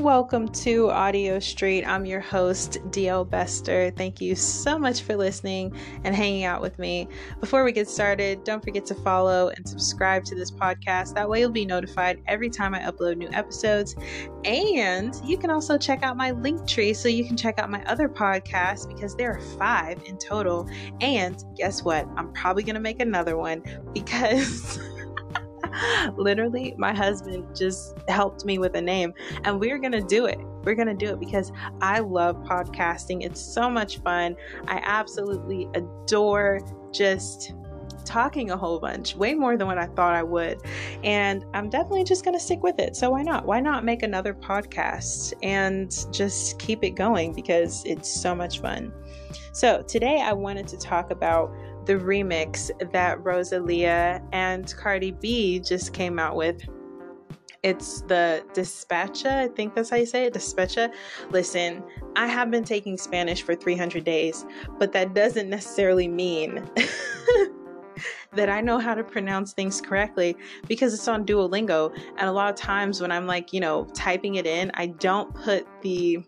Welcome to Audio Street. I'm your host, DL Bester. Thank you so much for listening and hanging out with me. Before we get started, don't forget to follow and subscribe to this podcast. That way, you'll be notified every time I upload new episodes. And you can also check out my link tree so you can check out my other podcasts because there are five in total. And guess what? I'm probably going to make another one because. Literally, my husband just helped me with a name, and we're gonna do it. We're gonna do it because I love podcasting. It's so much fun. I absolutely adore just talking a whole bunch, way more than what I thought I would. And I'm definitely just going to stick with it. So why not? Why not make another podcast and just keep it going because it's so much fun. So today I wanted to talk about the remix that Rosalia and Cardi B just came out with. It's the Despacha, I think that's how you say it, Despacha. Listen, I have been taking Spanish for 300 days, but that doesn't necessarily mean that I know how to pronounce things correctly because it's on Duolingo. And a lot of times when I'm like, you know, typing it in, I don't put the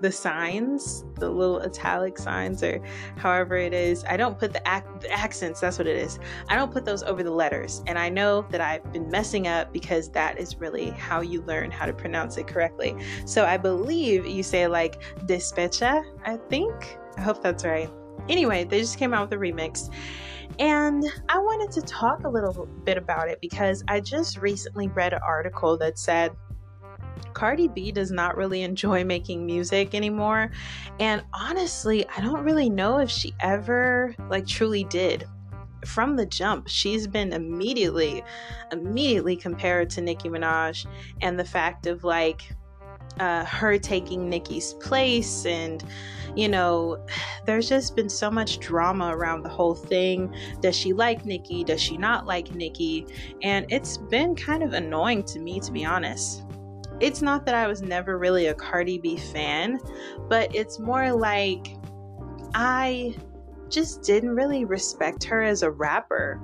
the signs, the little italic signs, or however it is. I don't put the, ac- the, accents, that's what it is. I don't put those over the letters. And I know that I've been messing up because that is really how you learn how to pronounce it correctly. So I believe you say like despecha, I think. I hope that's right. Anyway, they just came out with a remix. And I wanted to talk a little bit about it because I just recently read an article that said Cardi B does not really enjoy making music anymore. And honestly, I don't really know if she ever like truly did. From the jump, she's been immediately, immediately compared to Nicki Minaj, and the fact of like uh, her taking Nicki's place, and you know, there's just been so much drama around the whole thing. Does she like Nicki? Does she not like Nicki? And it's been kind of annoying to me, to be honest it's not that I was never really a Cardi B fan, but it's more like I just didn't really respect her as a rapper.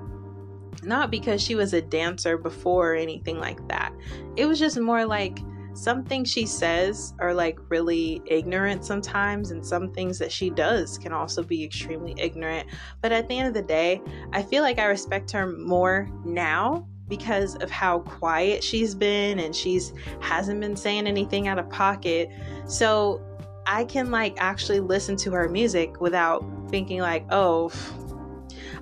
Not because she was a dancer before or anything like that. It was just more like some things she says are like really ignorant sometimes, and some things that she does can also be extremely ignorant. But at the end of the day, I feel like I respect her more now because of how quiet she's been and she's hasn't been saying anything out of pocket. So I can like actually listen to her music without thinking like, "Oh,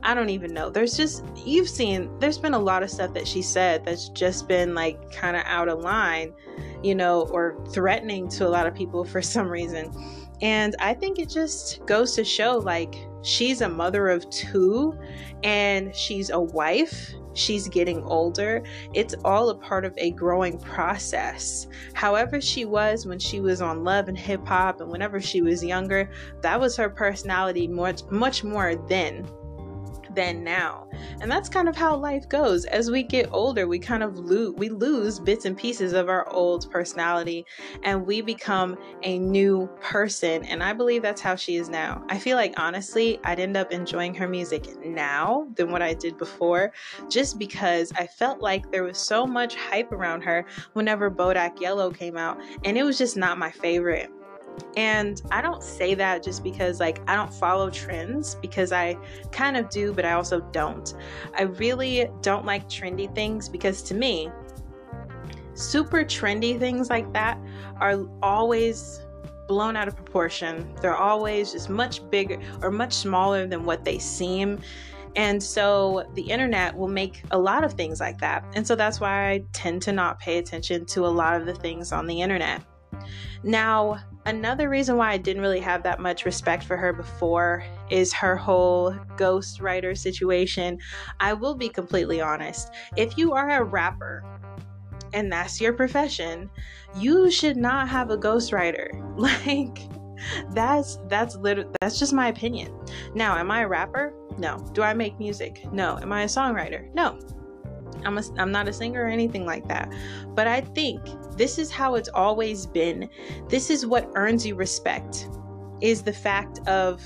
I don't even know." There's just you've seen there's been a lot of stuff that she said that's just been like kind of out of line, you know, or threatening to a lot of people for some reason. And I think it just goes to show like she's a mother of two and she's a wife she's getting older. It's all a part of a growing process. However, she was when she was on Love and Hip Hop and whenever she was younger, that was her personality much, much more then than now. And that's kind of how life goes. As we get older, we kind of lose we lose bits and pieces of our old personality and we become a new person. And I believe that's how she is now. I feel like honestly, I'd end up enjoying her music now than what I did before just because I felt like there was so much hype around her whenever Bodak Yellow came out and it was just not my favorite. And I don't say that just because, like, I don't follow trends because I kind of do, but I also don't. I really don't like trendy things because to me, super trendy things like that are always blown out of proportion. They're always just much bigger or much smaller than what they seem. And so the internet will make a lot of things like that. And so that's why I tend to not pay attention to a lot of the things on the internet. Now, another reason why I didn't really have that much respect for her before is her whole ghostwriter situation. I will be completely honest. If you are a rapper and that's your profession, you should not have a ghostwriter. Like that's that's literally that's just my opinion. Now, am I a rapper? No. Do I make music? No. Am I a songwriter? No. I'm, a, I'm not a singer or anything like that. But I think this is how it's always been. This is what earns you respect is the fact of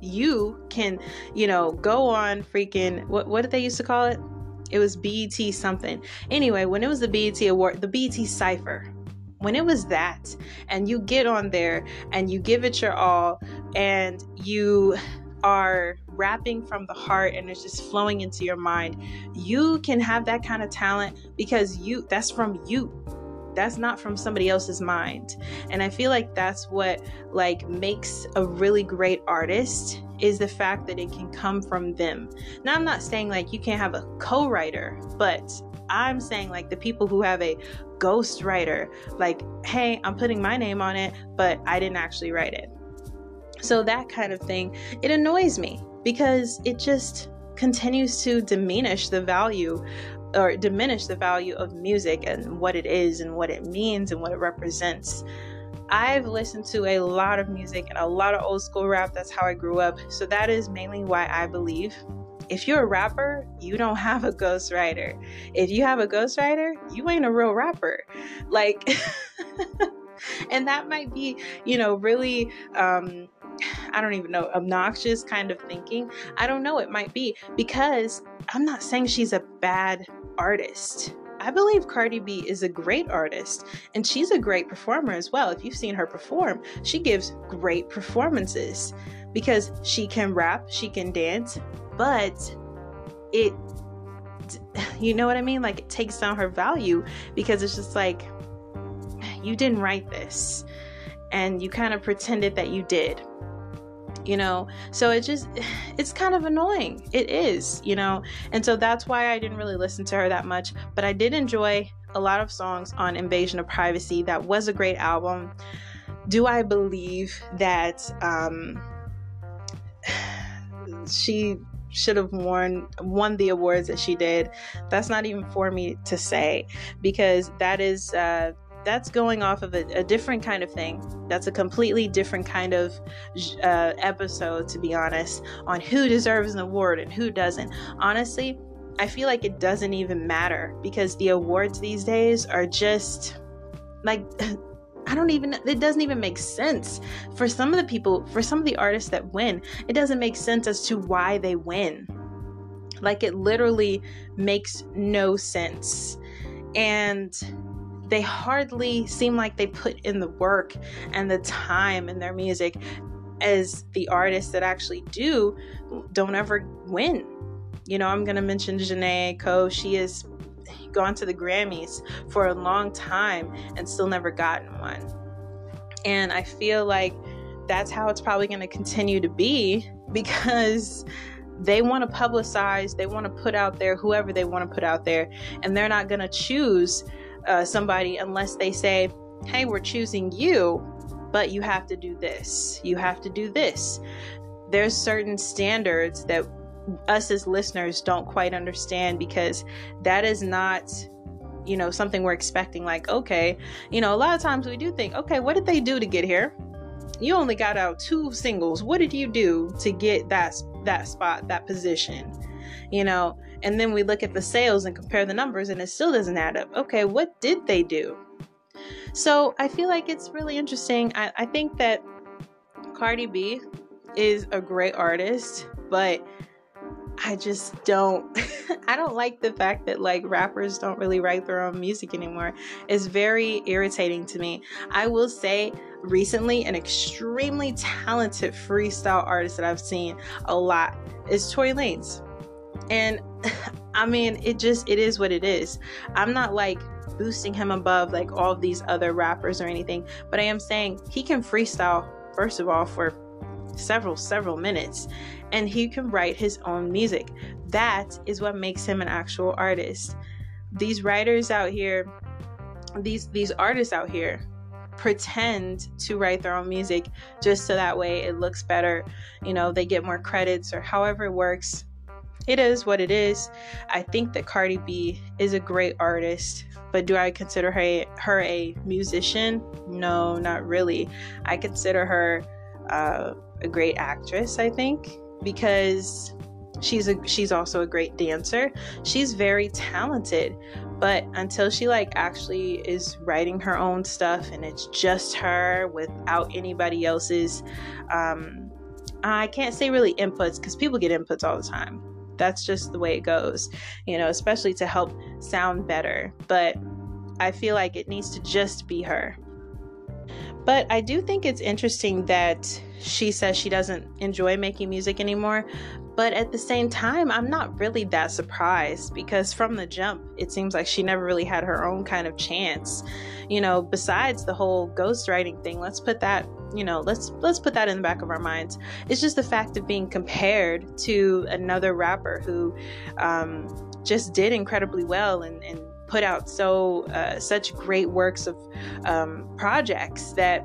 you can, you know, go on freaking what what did they used to call it? It was BET something. Anyway, when it was the BET award, the BET cipher. when it was that and you get on there and you give it your all and you are rapping from the heart and it's just flowing into your mind. You can have that kind of talent because you that's from you. That's not from somebody else's mind. And i feel like that's what like makes a really great artist is the fact that it can come from them. Now i'm not saying like you can't have a co-writer but i'm saying like the people who have a ghost writer like hey i'm putting my name on it but i didn't actually write it. So that kind of thing it annoys me because it just continues to diminish the value or diminish the value of music and what it is and what it means and what it represents. I've listened to a lot of music and a lot of old school rap. That's how I grew up. So that is mainly why I believe if you're a rapper, you don't have a ghostwriter. If you have a ghostwriter, you ain't a real rapper. Like, and that might be, you know, really um, I don't even know, obnoxious kind of thinking. I don't know, it might be because I'm not saying she's a bad artist. I believe Cardi B is a great artist and she's a great performer as well. If you've seen her perform, she gives great performances because she can rap, she can dance, but it, you know what I mean? Like it takes down her value because it's just like, you didn't write this and you kind of pretended that you did you know? So it just it's kind of annoying. It is you know? And so that's why i didn't really listen to her that much but i did enjoy a lot of songs on invasion of privacy. That was a great album. Do i believe that um she should have won won the awards that she did? That's not even for me to say because that is uh that's going off of a, a, different kind of thing. That's a completely different kind of uh, episode, to be honest, on who deserves an award and who doesn't. Honestly, I feel like it doesn't even matter because the awards these days are just like. I don't even, it doesn't even make sense. For some of the people, for some of the artists that win, it doesn't make sense as to why they win. Like it literally makes no sense. And they hardly seem like they put in the work and the time in their music as the artists that actually do don't ever win. You know, I'm going to mention Jhené Aiko. She has gone to the Grammys for a long time and still never gotten one. And I feel like that's how it's probably going to continue to be because they want to publicize, they want to put out there whoever they want to put out there, and they're not going to choose uh, somebody unless they say, hey, we're choosing you, but you have to do this. You have to do this. There's certain standards that us as listeners don't quite understand because that is not you know something we're expecting like okay you know a lot of times we do think okay what did they do to get here you only got out two singles what did you do to get that that spot that position you know and then we look at the sales and compare the numbers and it still doesn't add up. Okay, what did they do? So I feel like it's really interesting. I, I think that Cardi B is a great artist, but I just don't I don't like the fact that like rappers don't really write their own music anymore. It's very irritating to me. I will say recently an extremely talented freestyle artist that I've seen a lot is Tory Lanez. And I mean, it just it is what it is. I'm not like boosting him above like all these other rappers or anything, but I am saying he can freestyle first of all for several several minutes and he can write his own music. That is what makes him an actual artist. These writers out here, these these artists out here pretend to write their own music just so that way it looks better, you know, they get more credits or however it works it is what it is. I think that Cardi B is a great artist, but do I consider her her a musician? No, not really. I consider her uh, a great actress. I think because she's a she's also a great dancer. She's very talented, but until she like actually is writing her own stuff and it's just her without anybody else's um I can't say really inputs because people get inputs all the time that's just the way it goes, you know, especially to help sound better. But I feel like it needs to just be her. But I do think it's interesting that she says she doesn't enjoy making music anymore. But at the same time, I'm not really that surprised because from the jump, it seems like she never really had her own kind of chance. You know, besides the whole ghostwriting thing, let's put that, you know, let's let's put that in the back of our minds. It's just the fact of being compared to another rapper who um, just did incredibly well and, and put out so uh, such great works of um, projects that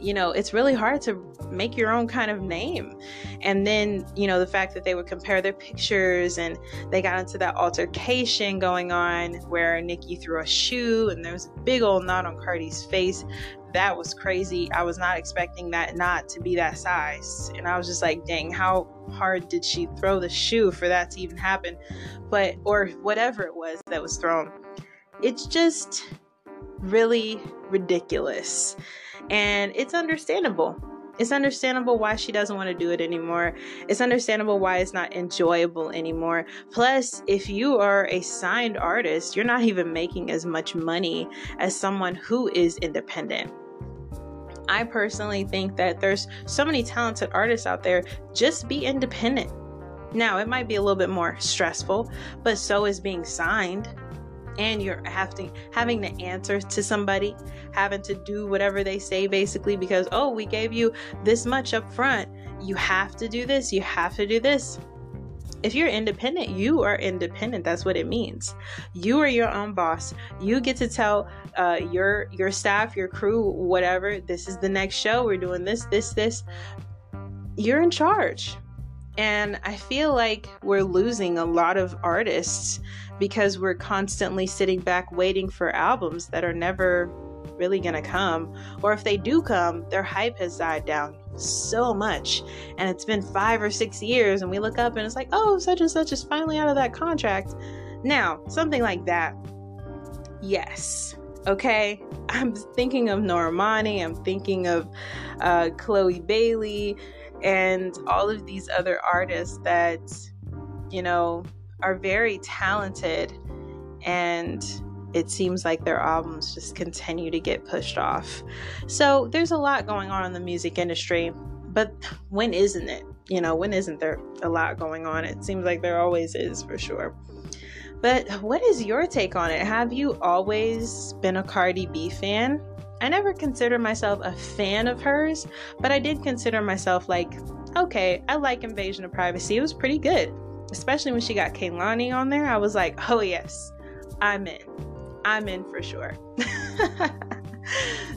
you know, it's really hard to make your own kind of name. And then, you know, the fact that they would compare their pictures and they got into that altercation going on where Nicki threw a shoe and there was a big old knot on Cardi's face. That was crazy. I was not expecting that knot to be that size. And I was just like, dang, how hard did she throw the shoe for that to even happen? But, or whatever it was that was thrown. It's just really ridiculous. And it's understandable. It's understandable why she doesn't want to do it anymore. It's understandable why it's not enjoyable anymore. Plus, if you are a signed artist, you're not even making as much money as someone who is independent. I personally think that there's so many talented artists out there, just be independent. Now, it might be a little bit more stressful, but so is being signed and you're having having to answer to somebody, having to do whatever they say basically because oh, we gave you this much up front. You have to do this, you have to do this. If you're independent, you are independent. That's what it means. You are your own boss. You get to tell uh, your your staff, your crew, whatever. This is the next show. We're doing this, this, this. You're in charge. And I feel like we're losing a lot of artists because we're constantly sitting back waiting for albums that are never really going to come. Or if they do come, their hype has died down so much. And it's been five or six years, and we look up and it's like, oh, such and such is finally out of that contract. Now, something like that, yes. Okay, I'm thinking of Normani, I'm thinking of uh, Chloe Bailey, and all of these other artists that, you know, are very talented and it seems like their albums just continue to get pushed off. So there's a lot going on in the music industry, but when isn't it? You know, when isn't there a lot going on? It seems like there always is for sure. But what is your take on it? Have you always been a Cardi B fan? I never considered myself a fan of hers, but I did consider myself like, okay, I like Invasion of Privacy. It was pretty good especially when she got Kehlani on there, I was like, oh yes, I'm in. I'm in for sure.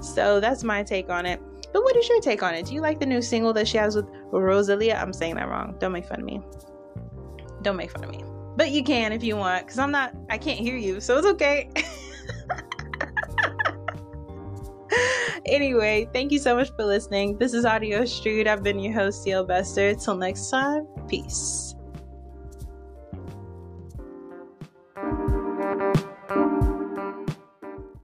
so that's my take on it. But what is your take on it? Do you like the new single that she has with Rosalia? I'm saying that wrong. Don't make fun of me. Don't make fun of me. But you can if you want, because I'm not, I can't hear you, so it's okay. anyway, thank you so much for listening. This is Audio Street. I've been your host, DL Bester. Till next time, peace.